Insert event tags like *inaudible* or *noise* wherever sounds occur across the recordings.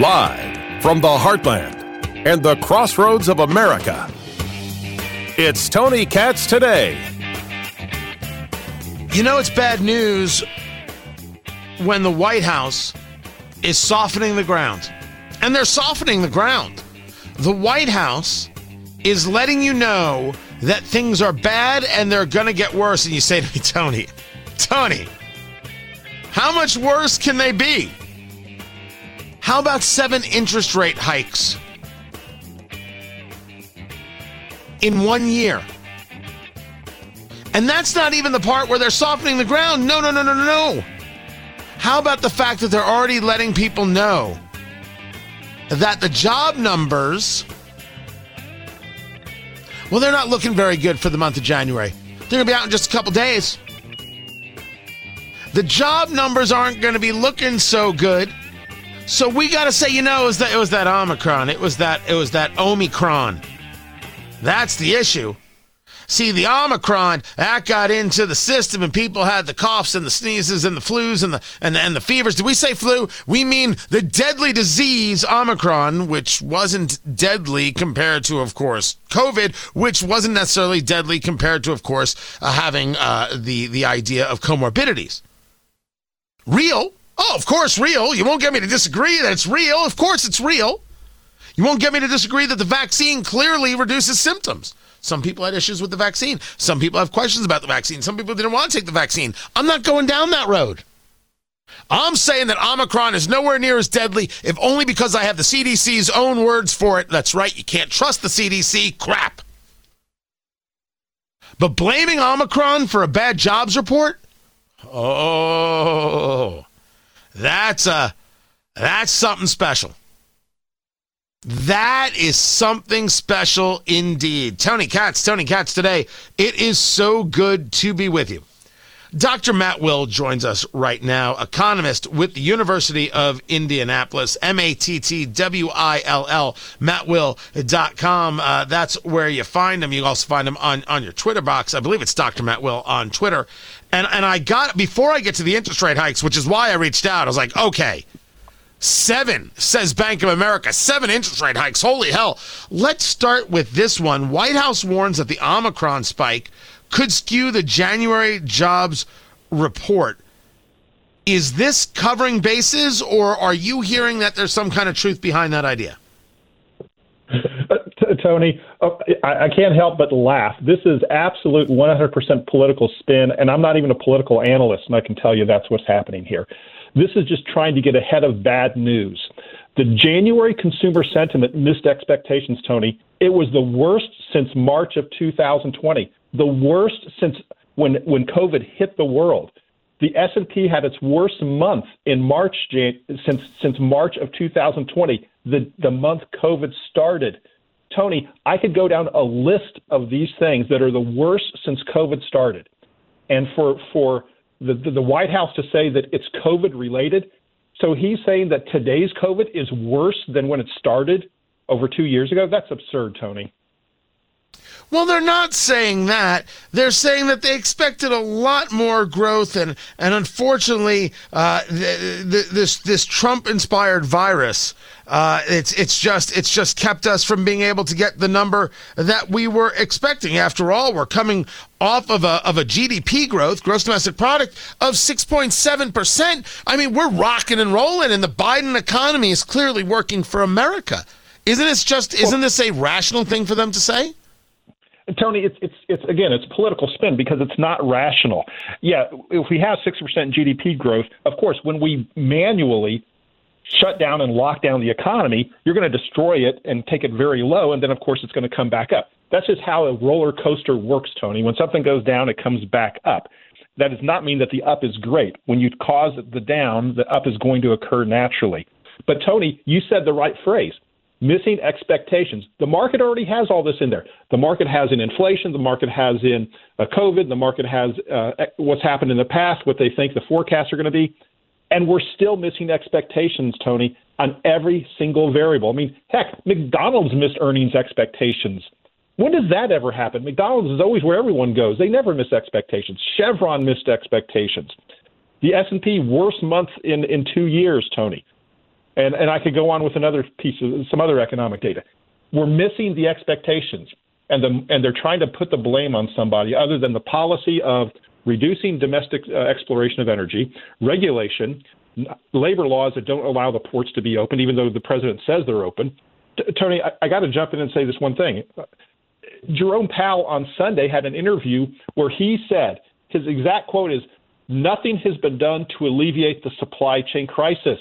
Live from the heartland and the crossroads of America, it's Tony Katz today. You know, it's bad news when the White House is softening the ground. And they're softening the ground. The White House is letting you know that things are bad and they're going to get worse. And you say to me, Tony, Tony, how much worse can they be? How about seven interest rate hikes in one year? And that's not even the part where they're softening the ground. No, no, no, no, no, no. How about the fact that they're already letting people know that the job numbers, well, they're not looking very good for the month of January. They're going to be out in just a couple days. The job numbers aren't going to be looking so good. So we got to say, you know, it was that it was that Omicron. It was that it was that Omicron. That's the issue. See, the Omicron that got into the system, and people had the coughs and the sneezes and the flus and the and the, and the fevers. Did we say flu? We mean the deadly disease Omicron, which wasn't deadly compared to, of course, COVID, which wasn't necessarily deadly compared to, of course, uh, having uh, the the idea of comorbidities. Real? Oh, of course, real. You won't get me to disagree that it's real. Of course, it's real. You won't get me to disagree that the vaccine clearly reduces symptoms. Some people had issues with the vaccine. Some people have questions about the vaccine. Some people didn't want to take the vaccine. I'm not going down that road. I'm saying that Omicron is nowhere near as deadly, if only because I have the CDC's own words for it. That's right, you can't trust the CDC. Crap. But blaming Omicron for a bad jobs report? Oh, that's a that's something special. That is something special indeed. Tony Katz, Tony Katz today. It is so good to be with you. Dr. Matt Will joins us right now, economist with the University of Indianapolis, M A T T W I L L, mattwill.com. Uh, that's where you find him. You also find him on, on your Twitter box. I believe it's Dr. Matt Will on Twitter. And, and I got, before I get to the interest rate hikes, which is why I reached out, I was like, okay, Seven, says Bank of America. Seven interest rate hikes. Holy hell. Let's start with this one. White House warns that the Omicron spike could skew the January jobs report. Is this covering bases, or are you hearing that there's some kind of truth behind that idea? *laughs* Tony, uh, I-, I can't help but laugh. This is absolute 100% political spin, and I'm not even a political analyst, and I can tell you that's what's happening here. This is just trying to get ahead of bad news. The January consumer sentiment missed expectations, Tony. It was the worst since March of 2020, the worst since when when COVID hit the world. The S&P had its worst month in March since since March of 2020, the the month COVID started. Tony, I could go down a list of these things that are the worst since COVID started. And for for the, the, the White House to say that it's COVID related. So he's saying that today's COVID is worse than when it started over two years ago. That's absurd, Tony. Well, they're not saying that. They're saying that they expected a lot more growth, and and unfortunately, uh, this this Trump-inspired virus, uh, it's it's just it's just kept us from being able to get the number that we were expecting. After all, we're coming off of a of a GDP growth, gross domestic product of six point seven percent. I mean, we're rocking and rolling, and the Biden economy is clearly working for America. Isn't this just? Isn't this a rational thing for them to say? Tony, it's it's it's again, it's political spin because it's not rational. Yeah, if we have six percent GDP growth, of course, when we manually shut down and lock down the economy, you're going to destroy it and take it very low, and then of course it's going to come back up. That's just how a roller coaster works, Tony. When something goes down, it comes back up. That does not mean that the up is great. When you cause the down, the up is going to occur naturally. But Tony, you said the right phrase missing expectations. The market already has all this in there. The market has in inflation, the market has in uh, COVID, the market has uh, what's happened in the past, what they think the forecasts are going to be. And we're still missing expectations, Tony, on every single variable. I mean, heck, McDonald's missed earnings expectations. When does that ever happen? McDonald's is always where everyone goes. They never miss expectations. Chevron missed expectations. The S&P worst month in in 2 years, Tony. And and I could go on with another piece of some other economic data. We're missing the expectations, and the and they're trying to put the blame on somebody other than the policy of reducing domestic uh, exploration of energy, regulation, labor laws that don't allow the ports to be open, even though the president says they're open. T- Tony, I, I got to jump in and say this one thing. Jerome Powell on Sunday had an interview where he said his exact quote is, "Nothing has been done to alleviate the supply chain crisis."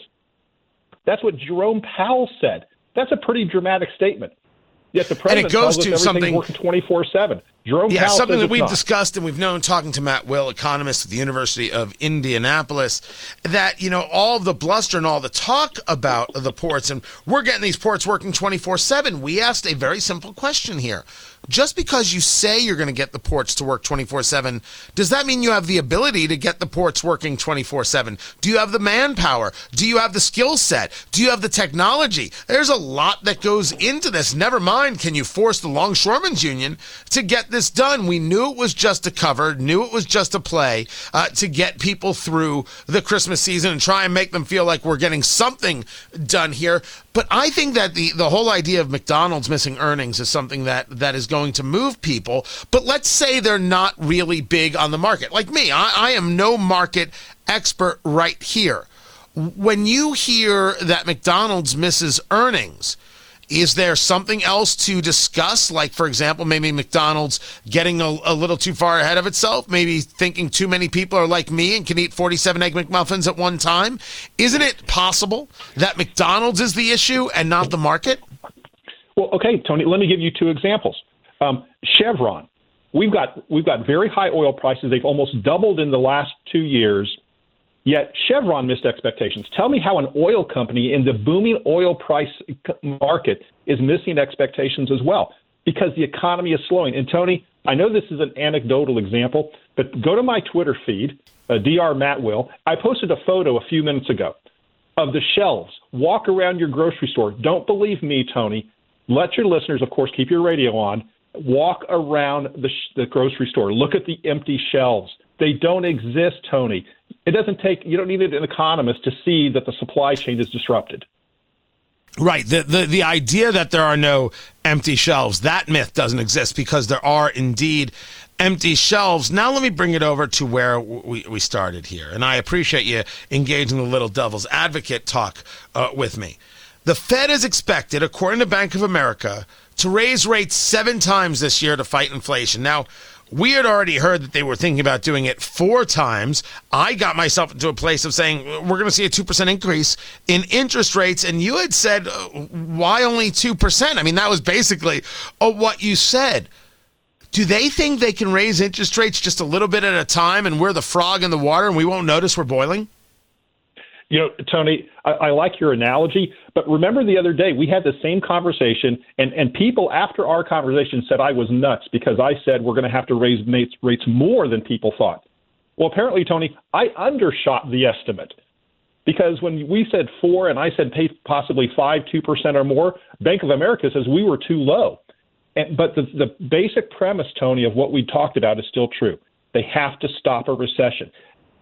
That's what Jerome Powell said. That's a pretty dramatic statement. Yet the president and it goes to something working twenty four seven. Jerome yeah, Powell something that we've not. discussed and we've known talking to Matt Will, economist at the University of Indianapolis, that you know all the bluster and all the talk about the ports, and we're getting these ports working twenty four seven. We asked a very simple question here: just because you say you're going to get the ports to work 24 7, does that mean you have the ability to get the ports working 24 7? Do you have the manpower? Do you have the skill set? Do you have the technology? There's a lot that goes into this. Never mind, can you force the Longshoremen's Union to get this done? We knew it was just a cover, knew it was just a play uh, to get people through the Christmas season and try and make them feel like we're getting something done here. But I think that the, the whole idea of McDonald's missing earnings is something that, that is going to move people. But let's say they're not really big on the market. Like me, I, I am no market expert right here. When you hear that McDonald's misses earnings, is there something else to discuss? Like, for example, maybe McDonald's getting a, a, little too far ahead of itself, maybe thinking too many people are like me and can eat 47 Egg McMuffins at one time. Isn't it possible that McDonald's is the issue and not the market? Well, okay, Tony, let me give you two examples. Um, Chevron, we've got we've got very high oil prices. They've almost doubled in the last two years. Yet Chevron missed expectations. Tell me how an oil company in the booming oil price market is missing expectations as well, because the economy is slowing. And Tony, I know this is an anecdotal example, but go to my Twitter feed, uh, Dr. Matt Will. I posted a photo a few minutes ago of the shelves. Walk around your grocery store. Don't believe me, Tony. Let your listeners, of course, keep your radio on walk around the, the grocery store, look at the empty shelves. They don't exist, Tony. It doesn't take, you don't need an economist to see that the supply chain is disrupted. Right. The, the the idea that there are no empty shelves, that myth doesn't exist because there are indeed empty shelves. Now let me bring it over to where we, we started here. And I appreciate you engaging the little devil's advocate talk uh, with me. The Fed is expected, according to Bank of America, to raise rates seven times this year to fight inflation. Now, we had already heard that they were thinking about doing it four times. I got myself into a place of saying we're going to see a 2% increase in interest rates. And you had said, uh, why only 2%? I mean, that was basically uh, what you said. Do they think they can raise interest rates just a little bit at a time and we're the frog in the water and we won't notice we're boiling? You know, Tony, I, I like your analogy, but remember the other day we had the same conversation, and, and people after our conversation said I was nuts because I said we're going to have to raise rates, rates more than people thought. Well, apparently, Tony, I undershot the estimate because when we said four and I said pay possibly five, two percent or more, Bank of America says we were too low. And, but the, the basic premise, Tony, of what we talked about is still true. They have to stop a recession.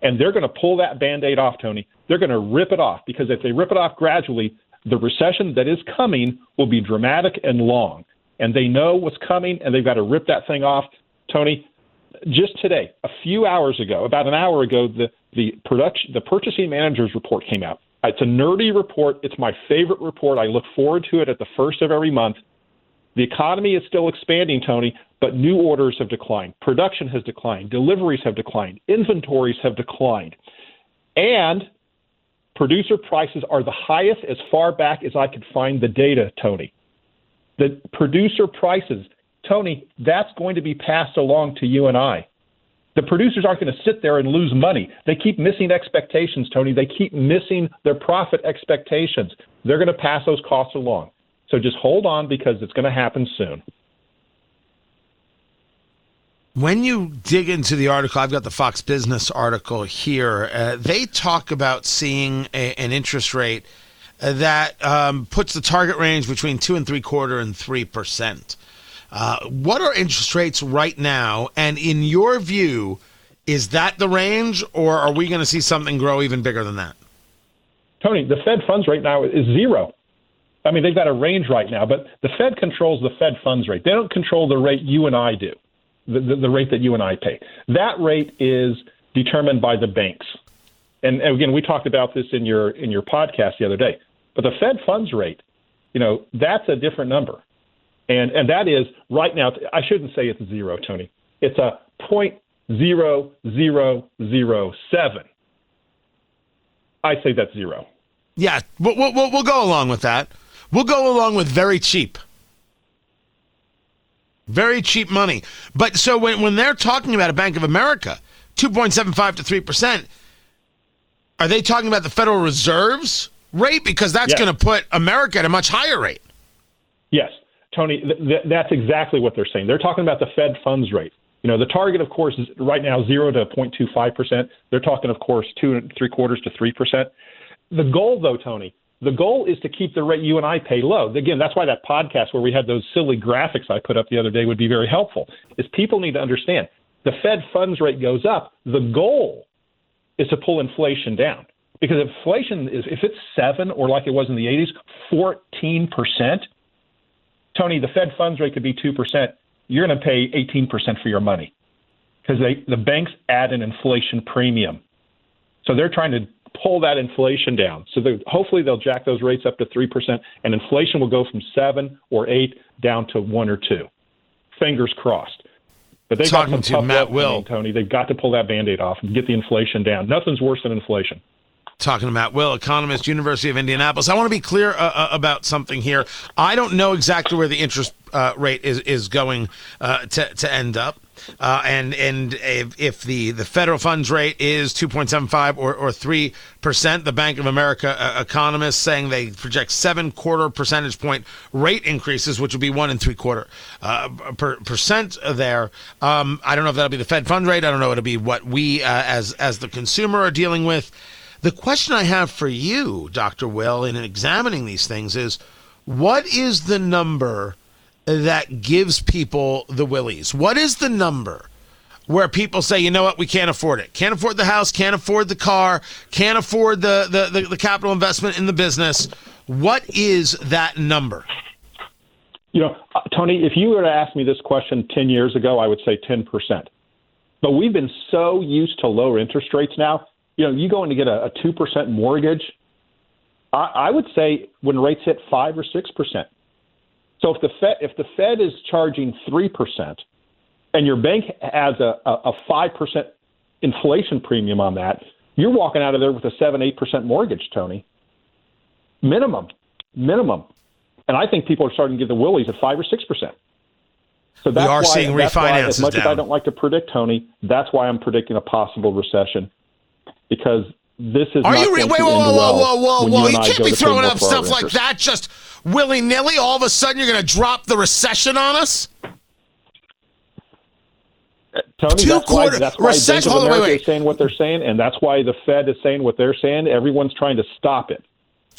And they're going to pull that band aid off, Tony. They're going to rip it off because if they rip it off gradually, the recession that is coming will be dramatic and long. And they know what's coming and they've got to rip that thing off. Tony, just today, a few hours ago, about an hour ago, the, the production the purchasing manager's report came out. It's a nerdy report. It's my favorite report. I look forward to it at the first of every month. The economy is still expanding, Tony, but new orders have declined. Production has declined. Deliveries have declined. Inventories have declined. And producer prices are the highest as far back as I could find the data, Tony. The producer prices, Tony, that's going to be passed along to you and I. The producers aren't going to sit there and lose money. They keep missing expectations, Tony. They keep missing their profit expectations. They're going to pass those costs along. So just hold on because it's going to happen soon. When you dig into the article, I've got the Fox Business article here. Uh, they talk about seeing a, an interest rate uh, that um, puts the target range between two and three quarter and three percent. Uh, what are interest rates right now? And in your view, is that the range, or are we going to see something grow even bigger than that? Tony, the Fed funds right now is zero. I mean, they've got a range right now, but the Fed controls the Fed funds rate. They don't control the rate you and I do, the, the, the rate that you and I pay. That rate is determined by the banks. And again, we talked about this in your in your podcast the other day. But the Fed funds rate, you know, that's a different number. And and that is right now I shouldn't say it's zero, Tony. It's a point zero zero zero seven. I say that's zero. Yeah, we'll, we'll, we'll go along with that. We'll go along with very cheap. Very cheap money. But so when, when they're talking about a Bank of America, 2.75 to 3%, are they talking about the Federal Reserve's rate? Because that's yes. going to put America at a much higher rate. Yes, Tony, th- th- that's exactly what they're saying. They're talking about the Fed funds rate. You know, the target, of course, is right now zero to 0.25 percent. They're talking, of course, two and three quarters to three percent. The goal, though, Tony, the goal is to keep the rate you and I pay low. Again, that's why that podcast where we had those silly graphics I put up the other day would be very helpful. Is people need to understand the Fed funds rate goes up. The goal is to pull inflation down because inflation is if it's seven or like it was in the 80s, 14 percent. Tony, the Fed funds rate could be two percent you're going to pay 18% for your money because the banks add an inflation premium. So they're trying to pull that inflation down. So hopefully they'll jack those rates up to 3%, and inflation will go from 7 or 8 down to 1 or 2. Fingers crossed. But they Talking got some to Matt Will. Tony. They've got to pull that band-aid off and get the inflation down. Nothing's worse than inflation talking to Matt Will, economist, University of Indianapolis. I want to be clear uh, uh, about something here. I don't know exactly where the interest uh, rate is is going uh, to to end up. Uh, and and if, if, the, the federal funds rate is 2.75 or, or 3%, the Bank of America uh, economists saying they project seven quarter percentage point rate increases, which would be one and three quarter uh, per, percent there. Um, I don't know if that'll be the Fed fund rate. I don't know. It'll be what we uh, as as the consumer are dealing with. The question I have for you, Dr. Will, in examining these things is what is the number that gives people the willies? What is the number where people say, you know what, we can't afford it? Can't afford the house, can't afford the car, can't afford the, the, the, the capital investment in the business. What is that number? You know, uh, Tony, if you were to ask me this question 10 years ago, I would say 10%. But we've been so used to lower interest rates now you know, you go in to get a, a 2% mortgage, I, I would say when rates hit 5 or 6%. So if the Fed, if the Fed is charging 3% and your bank has a, a, a 5% inflation premium on that, you're walking out of there with a 7 8% mortgage, Tony. Minimum. Minimum. And I think people are starting to get the willies at 5 or 6%. So that's we are why, seeing refinances why, as much down. as I don't like to predict, Tony, that's why I'm predicting a possible recession because this is. Are not you re- wait, whoa, whoa, well whoa, whoa, when whoa! You, You can't be throwing more out for our stuff like interest. that just willy nilly. All of a sudden, you're going to drop the recession on us. Tony, Two that's quarter- why, that's why recession- Bank of on, wait, wait. is saying what they're saying, and that's why the Fed is saying what they're saying. Everyone's trying to stop it.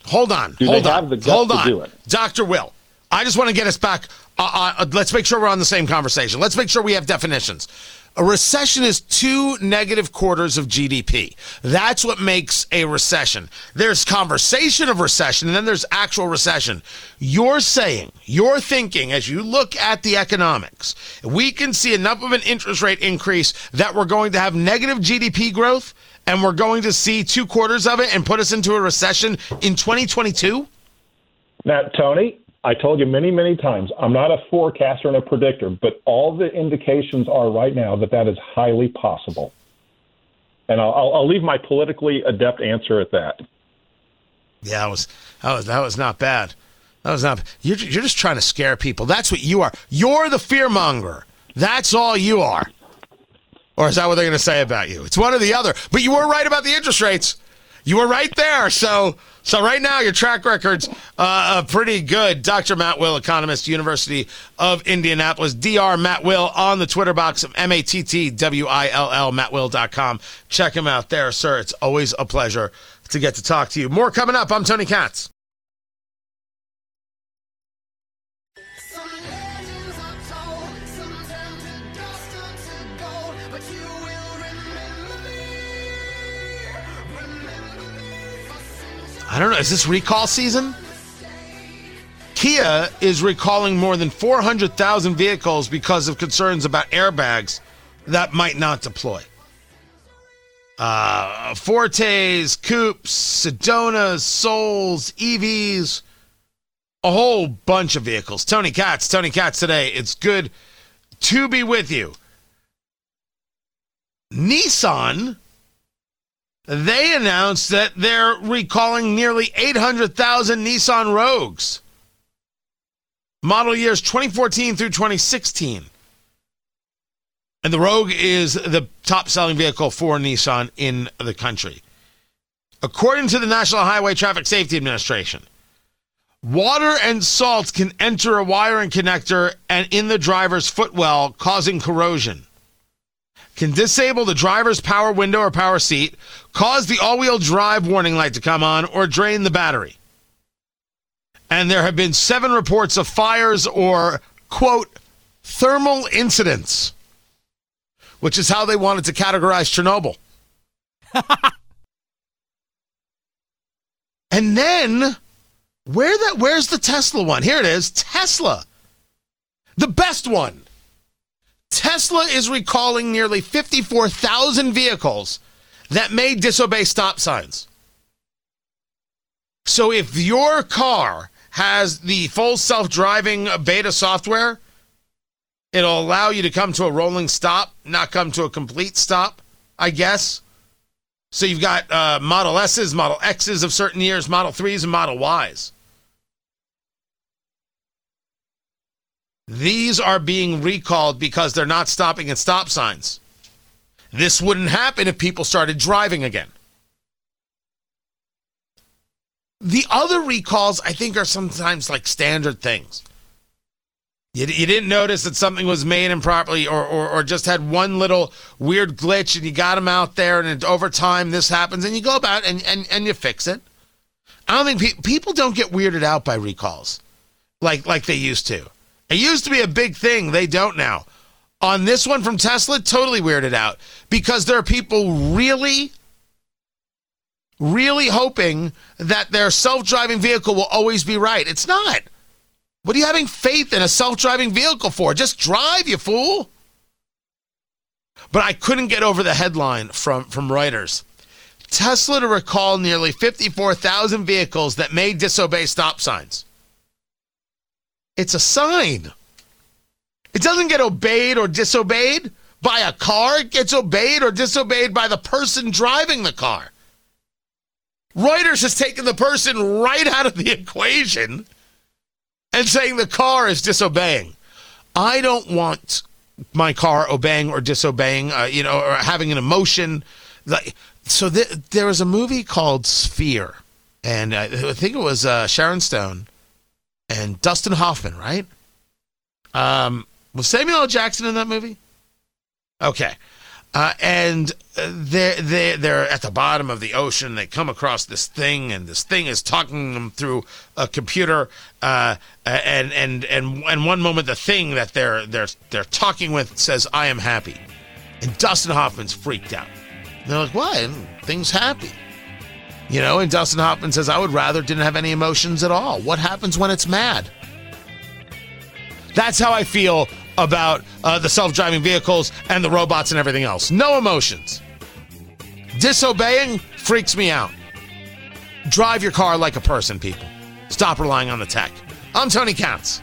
Hold on, Do they hold have on, the guts hold to on, do it? Doctor Will. I just want to get us back. Uh, uh, let's make sure we're on the same conversation. Let's make sure we have definitions. A recession is two negative quarters of GDP. That's what makes a recession. There's conversation of recession, and then there's actual recession. You're saying, you're thinking, as you look at the economics, we can see enough of an interest rate increase that we're going to have negative GDP growth, and we're going to see two quarters of it and put us into a recession in 2022? Now, Tony, I told you many, many times, I'm not a forecaster and a predictor, but all the indications are right now that that is highly possible. And I'll, I'll, leave my politically adept answer at that. Yeah, that was that was that was not bad. That was not. You're you're just trying to scare people. That's what you are. You're the fear monger. That's all you are. Or is that what they're going to say about you? It's one or the other. But you were right about the interest rates. You were right there. So so right now your track record's uh, uh, pretty good. Dr. Matt Will, economist, University of Indianapolis. Dr. Matt Will on the Twitter box of M A T T W I L L mattwill.com. Check him out there, sir. It's always a pleasure to get to talk to you. More coming up. I'm Tony Katz. I don't know. Is this recall season? Kia is recalling more than 400,000 vehicles because of concerns about airbags that might not deploy. Uh, Fortes, Coupes, Sedonas, Souls, EVs, a whole bunch of vehicles. Tony Katz, Tony Katz today. It's good to be with you. Nissan, they announced that they're recalling nearly 800,000 Nissan Rogues. Model years 2014 through 2016. And the Rogue is the top selling vehicle for Nissan in the country. According to the National Highway Traffic Safety Administration, water and salt can enter a wiring connector and in the driver's footwell, causing corrosion. Can disable the driver's power window or power seat, cause the all wheel drive warning light to come on, or drain the battery. And there have been seven reports of fires or, quote, thermal incidents which is how they wanted to categorize Chernobyl. *laughs* and then where that where's the Tesla one? Here it is, Tesla. The best one. Tesla is recalling nearly 54,000 vehicles that may disobey stop signs. So if your car has the full self-driving beta software, It'll allow you to come to a rolling stop, not come to a complete stop, I guess. So you've got uh, Model S's, Model X's of certain years, Model 3s, and Model Ys. These are being recalled because they're not stopping at stop signs. This wouldn't happen if people started driving again. The other recalls, I think, are sometimes like standard things. You, you didn't notice that something was made improperly or, or, or just had one little weird glitch and you got them out there and over time this happens and you go about and, and, and you fix it. I don't think pe- people don't get weirded out by recalls like like they used to. It used to be a big thing. They don't now. On this one from Tesla, totally weirded out because there are people really, really hoping that their self driving vehicle will always be right. It's not. What are you having faith in a self driving vehicle for? Just drive, you fool. But I couldn't get over the headline from, from Reuters. Tesla to recall nearly 54,000 vehicles that may disobey stop signs. It's a sign. It doesn't get obeyed or disobeyed by a car, it gets obeyed or disobeyed by the person driving the car. Reuters has taken the person right out of the equation and saying the car is disobeying. I don't want my car obeying or disobeying, uh, you know, or having an emotion. Like, so th- there was a movie called Sphere, and uh, I think it was uh, Sharon Stone and Dustin Hoffman, right? Um, was Samuel L. Jackson in that movie? Okay. Uh, and they're, they're, they're at the bottom of the ocean. They come across this thing, and this thing is talking them through a computer. Uh, and, and, and, and one moment, the thing that they're, they're, they're talking with says, I am happy. And Dustin Hoffman's freaked out. And they're like, what? And thing's happy. You know, and Dustin Hoffman says, I would rather didn't have any emotions at all. What happens when it's mad? That's how I feel about uh, the self driving vehicles and the robots and everything else. No emotions. Disobeying freaks me out. Drive your car like a person, people. Stop relying on the tech. I'm Tony Katz.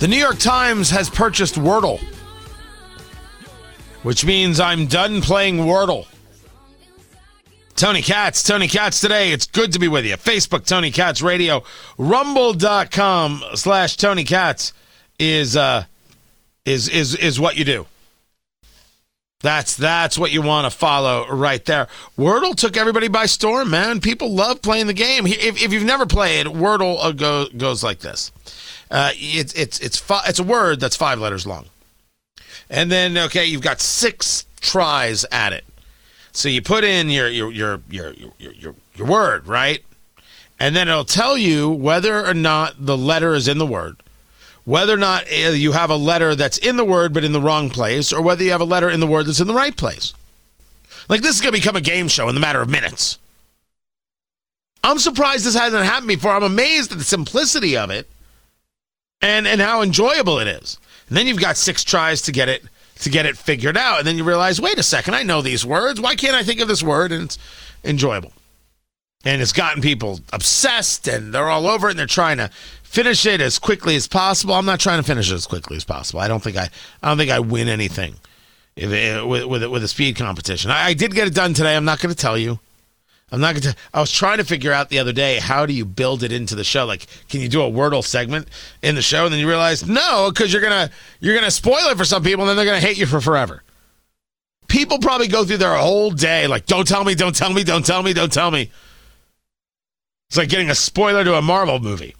The New York Times has purchased Wordle, which means I'm done playing Wordle. Tony Katz, Tony Katz today. It's good to be with you. Facebook, Tony Katz Radio. Rumble.com slash Tony Katz is uh is is is what you do. That's that's what you want to follow right there. Wordle took everybody by storm, man. People love playing the game. If, if you've never played, Wordle uh, go, goes like this. Uh, it's it's it's fi- it's a word that's five letters long, and then okay, you've got six tries at it. So you put in your your your your your your, your word, right? And then it'll tell you whether or not the letter is in the word, whether or not uh, you have a letter that's in the word but in the wrong place, or whether you have a letter in the word that's in the right place. Like this is going to become a game show in the matter of minutes. I'm surprised this hasn't happened before. I'm amazed at the simplicity of it and and how enjoyable it is. And then you've got six tries to get it to get it figured out, and then you realize, wait a second, I know these words. Why can't I think of this word? And it's enjoyable. And it's gotten people obsessed, and they're all over it, and they're trying to finish it as quickly as possible. I'm not trying to finish it as quickly as possible. I don't think I I don't think I win anything if it, with with with a speed competition. I, I did get it done today. I'm not going to tell you. I'm not going to. I was trying to figure out the other day how do you build it into the show? Like, can you do a Wordle segment in the show? And then you realize no, because you're gonna you're gonna spoil it for some people, and then they're gonna hate you for forever. People probably go through their whole day like, don't tell me, don't tell me, don't tell me, don't tell me. It's like getting a spoiler to a Marvel movie.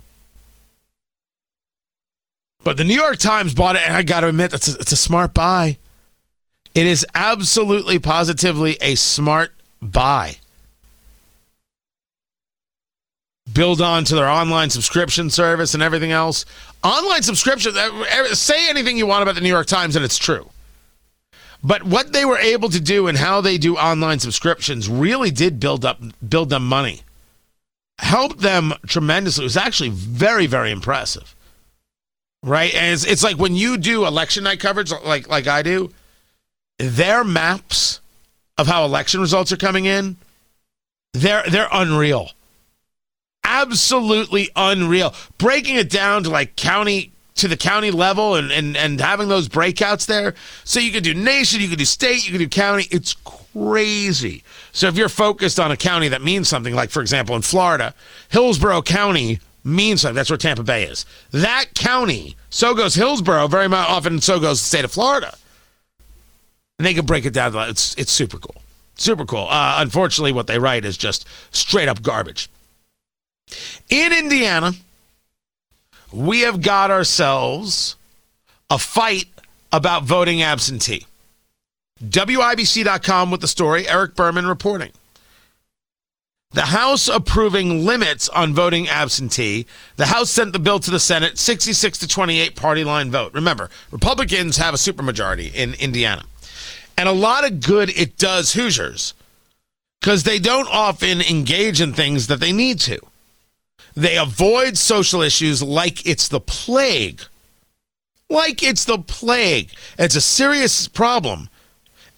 But the New York Times bought it, and I got to admit, it's a, it's a smart buy. It is absolutely, positively a smart buy. Build on to their online subscription service and everything else. Online subscription, uh, say anything you want about the New York Times, and it's true. But what they were able to do and how they do online subscriptions really did build up build them money. Helped them tremendously. It was actually very, very impressive. Right? And it's, it's like when you do election night coverage like like I do, their maps of how election results are coming in, they're they're unreal. Absolutely unreal. Breaking it down to like county to the county level and, and, and having those breakouts there. So you can do nation, you can do state, you can do county. It's crazy. So if you're focused on a county that means something, like for example in Florida, Hillsborough County means something. That's where Tampa Bay is. That county, so goes Hillsborough, very much often so goes the state of Florida. And they can break it down. It's it's super cool. Super cool. Uh, unfortunately, what they write is just straight up garbage. In Indiana, we have got ourselves a fight about voting absentee. WIBC.com with the story, Eric Berman reporting. The House approving limits on voting absentee. The House sent the bill to the Senate, 66 to 28 party line vote. Remember, Republicans have a supermajority in Indiana. And a lot of good it does Hoosiers because they don't often engage in things that they need to. They avoid social issues like it's the plague. Like it's the plague. It's a serious problem.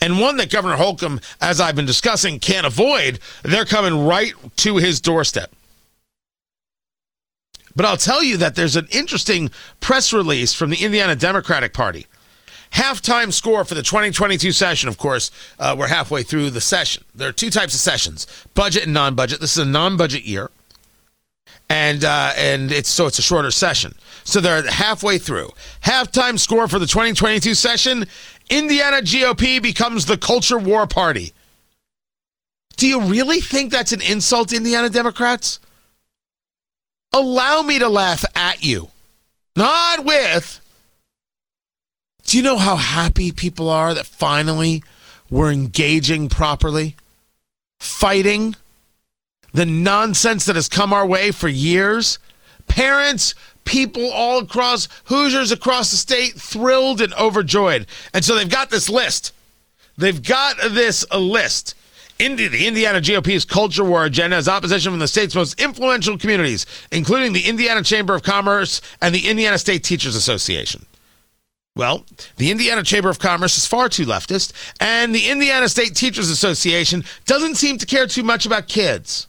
And one that Governor Holcomb, as I've been discussing, can't avoid. They're coming right to his doorstep. But I'll tell you that there's an interesting press release from the Indiana Democratic Party. Halftime score for the 2022 session, of course, uh, we're halfway through the session. There are two types of sessions budget and non budget. This is a non budget year and uh, and it's so it's a shorter session. So they're halfway through. Halftime score for the 2022 session: Indiana GOP becomes the culture war party. Do you really think that's an insult, Indiana Democrats? Allow me to laugh at you, not with. Do you know how happy people are that finally we're engaging properly, fighting? The nonsense that has come our way for years. Parents, people all across, Hoosiers across the state, thrilled and overjoyed. And so they've got this list. They've got this list. The Indiana GOP's culture war agenda has opposition from the state's most influential communities, including the Indiana Chamber of Commerce and the Indiana State Teachers Association. Well, the Indiana Chamber of Commerce is far too leftist, and the Indiana State Teachers Association doesn't seem to care too much about kids.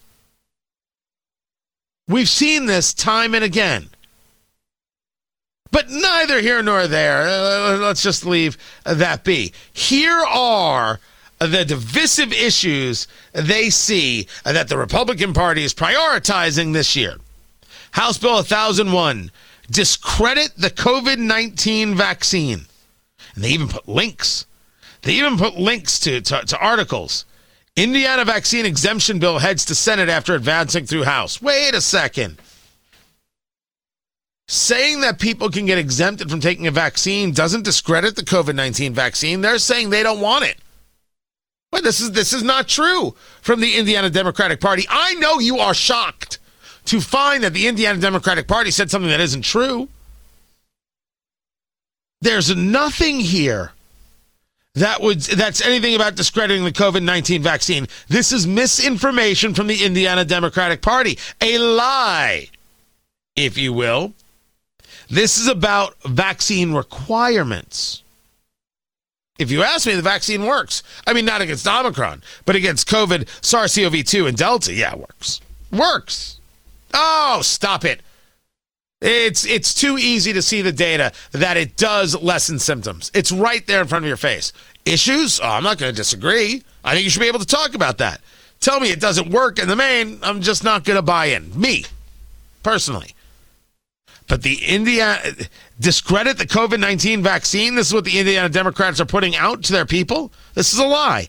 We've seen this time and again. But neither here nor there. Uh, let's just leave that be. Here are the divisive issues they see that the Republican Party is prioritizing this year. House Bill 1001 discredit the COVID 19 vaccine. And they even put links. They even put links to, to, to articles Indiana vaccine exemption bill heads to Senate after advancing through House. Wait a second. Saying that people can get exempted from taking a vaccine doesn't discredit the COVID 19 vaccine. They're saying they don't want it. Well, this is this is not true from the Indiana Democratic Party. I know you are shocked to find that the Indiana Democratic Party said something that isn't true. There's nothing here that would that's anything about discrediting the COVID-19 vaccine. This is misinformation from the Indiana Democratic Party, a lie, if you will. This is about vaccine requirements. If you ask me, the vaccine works. I mean, not against Omicron, but against COVID, SARS CoV 2, and Delta. Yeah, it works. Works. Oh, stop it. It's it's too easy to see the data that it does lessen symptoms. It's right there in front of your face. Issues? Oh, I'm not going to disagree. I think you should be able to talk about that. Tell me it doesn't work in the main, I'm just not going to buy in. Me, personally. But the Indiana discredit the COVID 19 vaccine. This is what the Indiana Democrats are putting out to their people. This is a lie.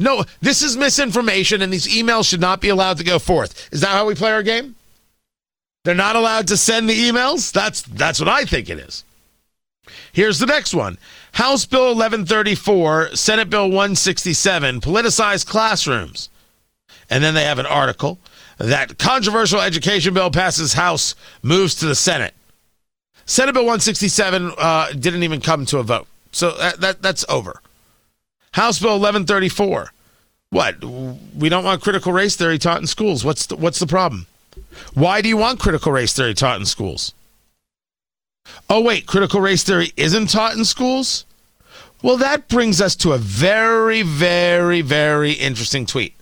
No, this is misinformation, and these emails should not be allowed to go forth. Is that how we play our game? They're not allowed to send the emails? That's that's what I think it is. Here's the next one. House Bill 1134, Senate Bill 167, politicized classrooms. And then they have an article that controversial education bill passes House, moves to the Senate. Senate Bill 167 uh, didn't even come to a vote. So that, that that's over. House Bill 1134. What? We don't want critical race theory taught in schools. What's the, what's the problem? Why do you want critical race theory taught in schools? Oh, wait, critical race theory isn't taught in schools? Well, that brings us to a very, very, very interesting tweet.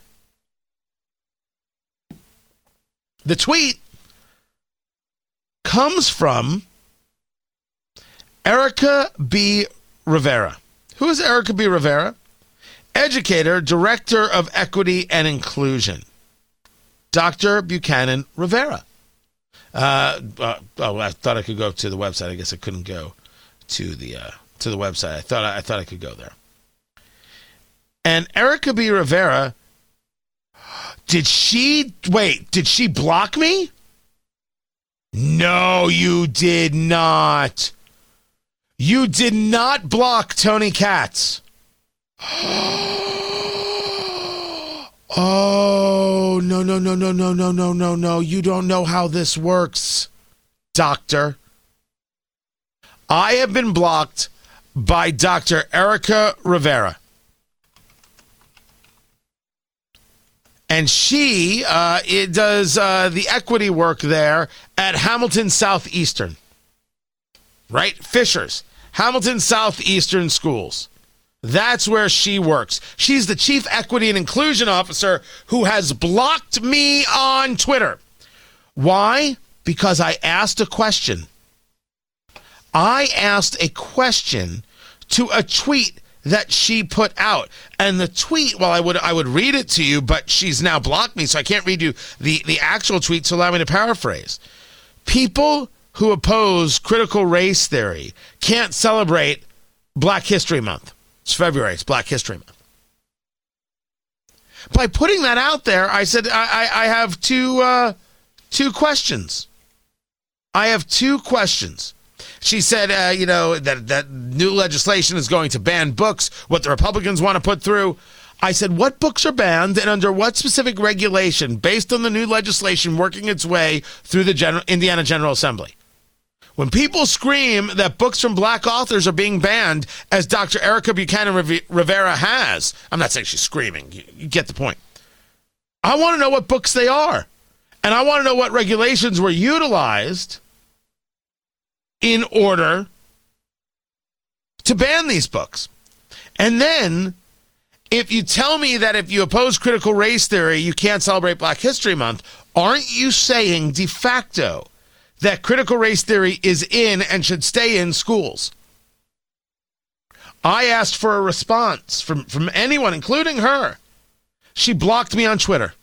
The tweet comes from Erica B. Rivera. Who is Erica B. Rivera? Educator, Director of Equity and Inclusion. Dr. Buchanan Rivera. Uh, uh, oh, I thought I could go to the website. I guess I couldn't go to the uh, to the website. I thought I thought I could go there. And Erica B. Rivera, did she wait? Did she block me? No, you did not. You did not block Tony Katz. *gasps* *gasps* Oh, no, no, no, no, no, no, no, no, no. You don't know how this works, doctor. I have been blocked by Dr. Erica Rivera. And she uh, it does uh, the equity work there at Hamilton Southeastern, right? Fishers, Hamilton Southeastern Schools. That's where she works. She's the chief equity and inclusion officer who has blocked me on Twitter. Why? Because I asked a question. I asked a question to a tweet that she put out. And the tweet, well, I would I would read it to you, but she's now blocked me, so I can't read you the, the actual tweet, so allow me to paraphrase. People who oppose critical race theory can't celebrate Black History Month. It's February. It's Black History Month. By putting that out there, I said I, I, I have two uh, two questions. I have two questions. She said, uh, you know, that that new legislation is going to ban books. What the Republicans want to put through. I said, what books are banned and under what specific regulation, based on the new legislation working its way through the General, Indiana General Assembly? When people scream that books from black authors are being banned, as Dr. Erica Buchanan Rivera has, I'm not saying she's screaming, you, get the point. I want to know what books they are. And I want to know what regulations were utilized in order to ban these books. And then, if you tell me that if you oppose critical race theory, you can't celebrate Black History Month, aren't you saying de facto that critical race theory is in and should stay in schools? I asked for a response from, from anyone, including her. She blocked me on Twitter.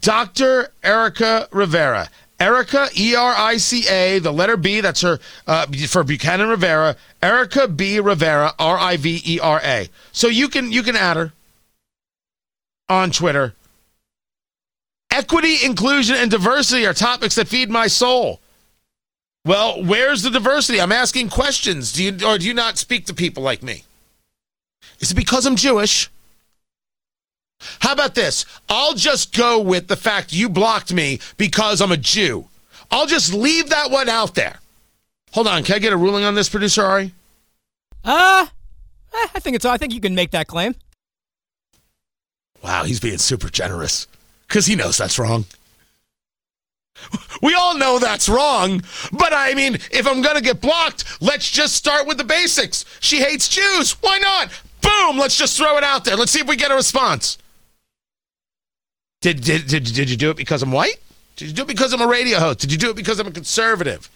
Dr. Erica Rivera. Erica, E R I C A, the letter B, that's her uh, for Buchanan Rivera. Erica B. Rivera, R I V E R A. So you can you can add her on Twitter. Equity, inclusion, and diversity are topics that feed my soul. Well, where's the diversity? I'm asking questions. Do you or do you not speak to people like me? Is it because I'm Jewish? How about this? I'll just go with the fact you blocked me because I'm a Jew. I'll just leave that one out there. Hold on, can I get a ruling on this, producer Ari? Uh, I think it's. I think you can make that claim. Wow, he's being super generous because he knows that's wrong. We all know that's wrong, but I mean, if I'm gonna get blocked, let's just start with the basics. She hates Jews. Why not? Boom! Let's just throw it out there. Let's see if we get a response. Did did did, did you do it because I'm white? Did you do it because I'm a radio host? Did you do it because I'm a conservative?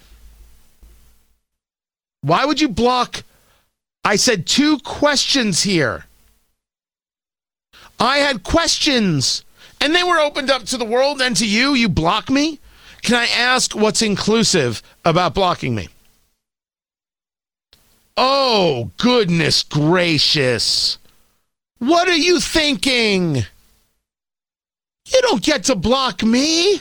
Why would you block? I said two questions here. I had questions, and they were opened up to the world and to you. You block me? Can I ask what's inclusive about blocking me? Oh, goodness gracious. What are you thinking? You don't get to block me.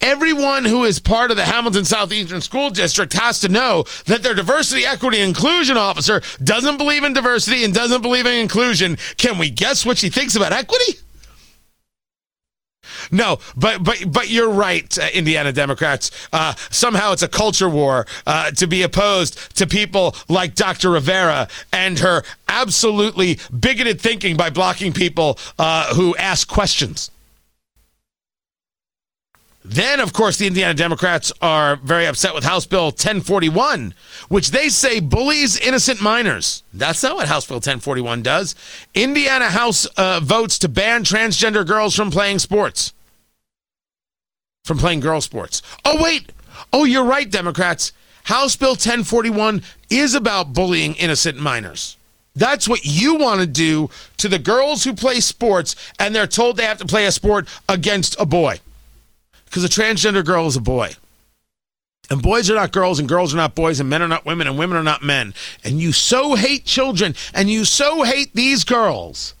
Everyone who is part of the Hamilton Southeastern School District has to know that their diversity, equity, inclusion officer doesn't believe in diversity and doesn't believe in inclusion. Can we guess what she thinks about equity? No, but but but you're right, uh, Indiana Democrats. Uh, somehow it's a culture war uh, to be opposed to people like Dr. Rivera and her absolutely bigoted thinking by blocking people uh, who ask questions. Then, of course, the Indiana Democrats are very upset with House Bill 1041, which they say bullies innocent minors. That's not what House Bill 1041 does. Indiana House uh, votes to ban transgender girls from playing sports, from playing girl sports. Oh, wait. Oh, you're right, Democrats. House Bill 1041 is about bullying innocent minors. That's what you want to do to the girls who play sports and they're told they have to play a sport against a boy because a transgender girl is a boy. And boys are not girls, and girls are not boys, and men are not women, and women are not men. And you so hate children, and you so hate these girls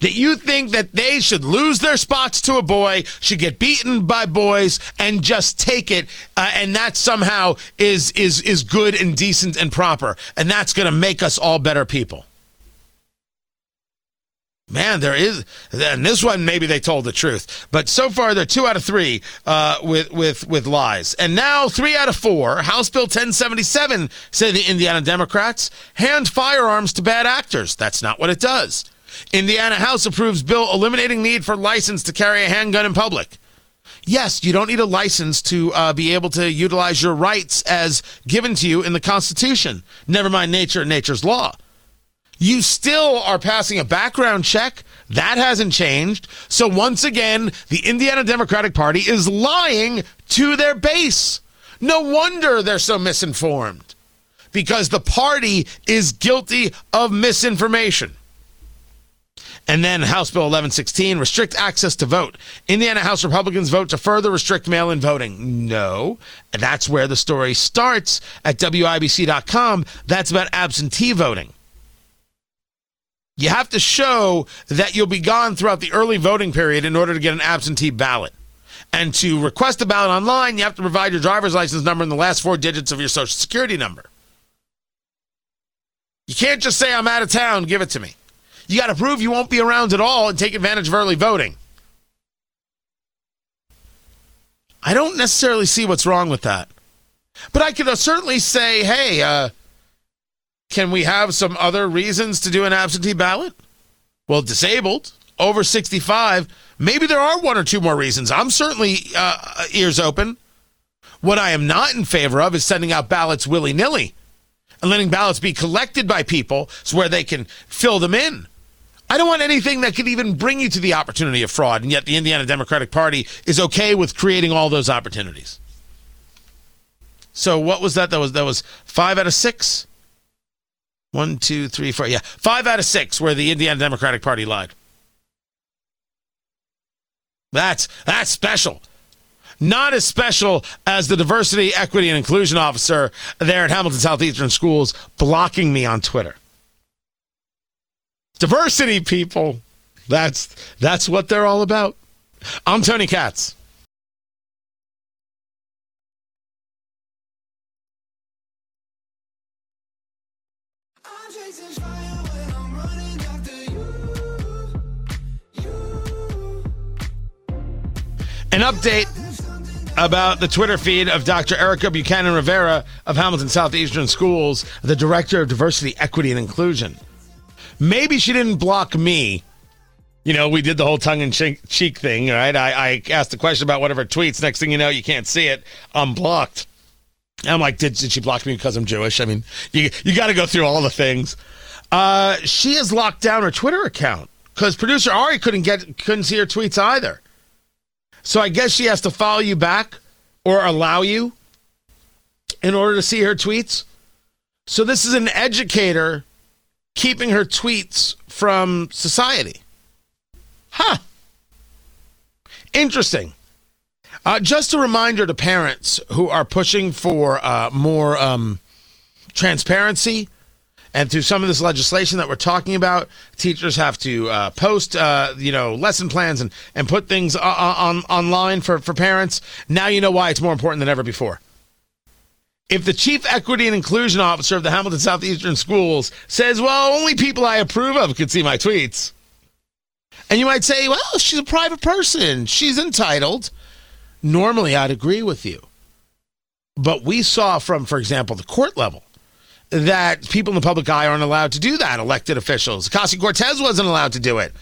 that you think that they should lose their spots to a boy, should get beaten by boys, and just take it, uh, and that somehow is is is good and decent and proper, and that's going to make us all better people. Man, there is, and this one maybe they told the truth, but so far they're two out of three uh, with with with lies, and now three out of four. House Bill 1077 say the Indiana Democrats hand firearms to bad actors. That's not what it does. Indiana House approves bill eliminating need for license to carry a handgun in public. Yes, you don't need a license to uh, be able to utilize your rights as given to you in the Constitution. Never mind nature nature's law. You still are passing a background check. That hasn't changed. So once again, the Indiana Democratic Party is lying to their base. No wonder they're so misinformed because the party is guilty of misinformation. And then House Bill 1116, restrict access to vote. Indiana House Republicans vote to further restrict mail in voting. No. That's where the story starts at WIBC.com. That's about absentee voting. You have to show that you'll be gone throughout the early voting period in order to get an absentee ballot. And to request a ballot online, you have to provide your driver's license number and the last four digits of your social security number. You can't just say, I'm out of town, give it to me. You got to prove you won't be around at all and take advantage of early voting. I don't necessarily see what's wrong with that. But I could uh, certainly say, hey, uh, can we have some other reasons to do an absentee ballot? Well, disabled, over 65, maybe there are one or two more reasons. I'm certainly uh, ears open. What I am not in favor of is sending out ballots willy nilly and letting ballots be collected by people so where they can fill them in. I don't want anything that could even bring you to the opportunity of fraud, and yet the Indiana Democratic Party is okay with creating all those opportunities. So what was that? That was that was five out of six. One, two, three, four. Yeah, five out of six where the Indiana Democratic Party lied. That's that's special. Not as special as the diversity, equity, and inclusion officer there at Hamilton Southeastern Schools blocking me on Twitter. Diversity, people. That's that's what they're all about. I'm Tony Katz. An update about the Twitter feed of Dr. Erica Buchanan Rivera of Hamilton Southeastern Schools, the Director of Diversity, Equity, and Inclusion. Maybe she didn't block me. You know, we did the whole tongue in cheek thing, right? I, I asked a question about one of her tweets. Next thing you know, you can't see it. I'm blocked. I'm like, did, did she block me because I'm Jewish? I mean, you, you got to go through all the things. Uh, she has locked down her Twitter account because producer Ari couldn't get couldn't see her tweets either. So I guess she has to follow you back or allow you in order to see her tweets. So this is an educator keeping her tweets from society. Huh. Interesting. Uh, just a reminder to parents who are pushing for uh, more um, transparency and through some of this legislation that we're talking about, teachers have to uh, post, uh, you know, lesson plans and, and put things on, on online for, for parents. Now you know why it's more important than ever before. If the chief equity and inclusion officer of the Hamilton Southeastern Schools says, well, only people I approve of can see my tweets. And you might say, well, she's a private person. She's entitled. Normally, I'd agree with you. But we saw from, for example, the court level that people in the public eye aren't allowed to do that, elected officials. Ocasio Cortez wasn't allowed to do it.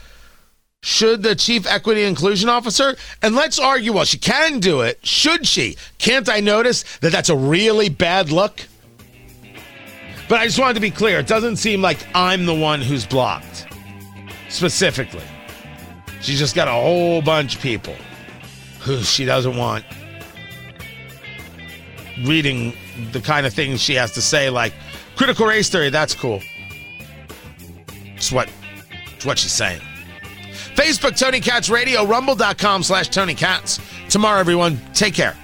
Should the chief equity inclusion officer, and let's argue, well, she can do it. Should she? Can't I notice that that's a really bad look? But I just wanted to be clear. It doesn't seem like I'm the one who's blocked specifically. She's just got a whole bunch of people who *laughs* she doesn't want reading the kind of things she has to say, like critical race theory. That's cool. It's what, it's what she's saying. Facebook, Tony Katz Radio, rumble.com slash Tony Katz. Tomorrow, everyone, take care.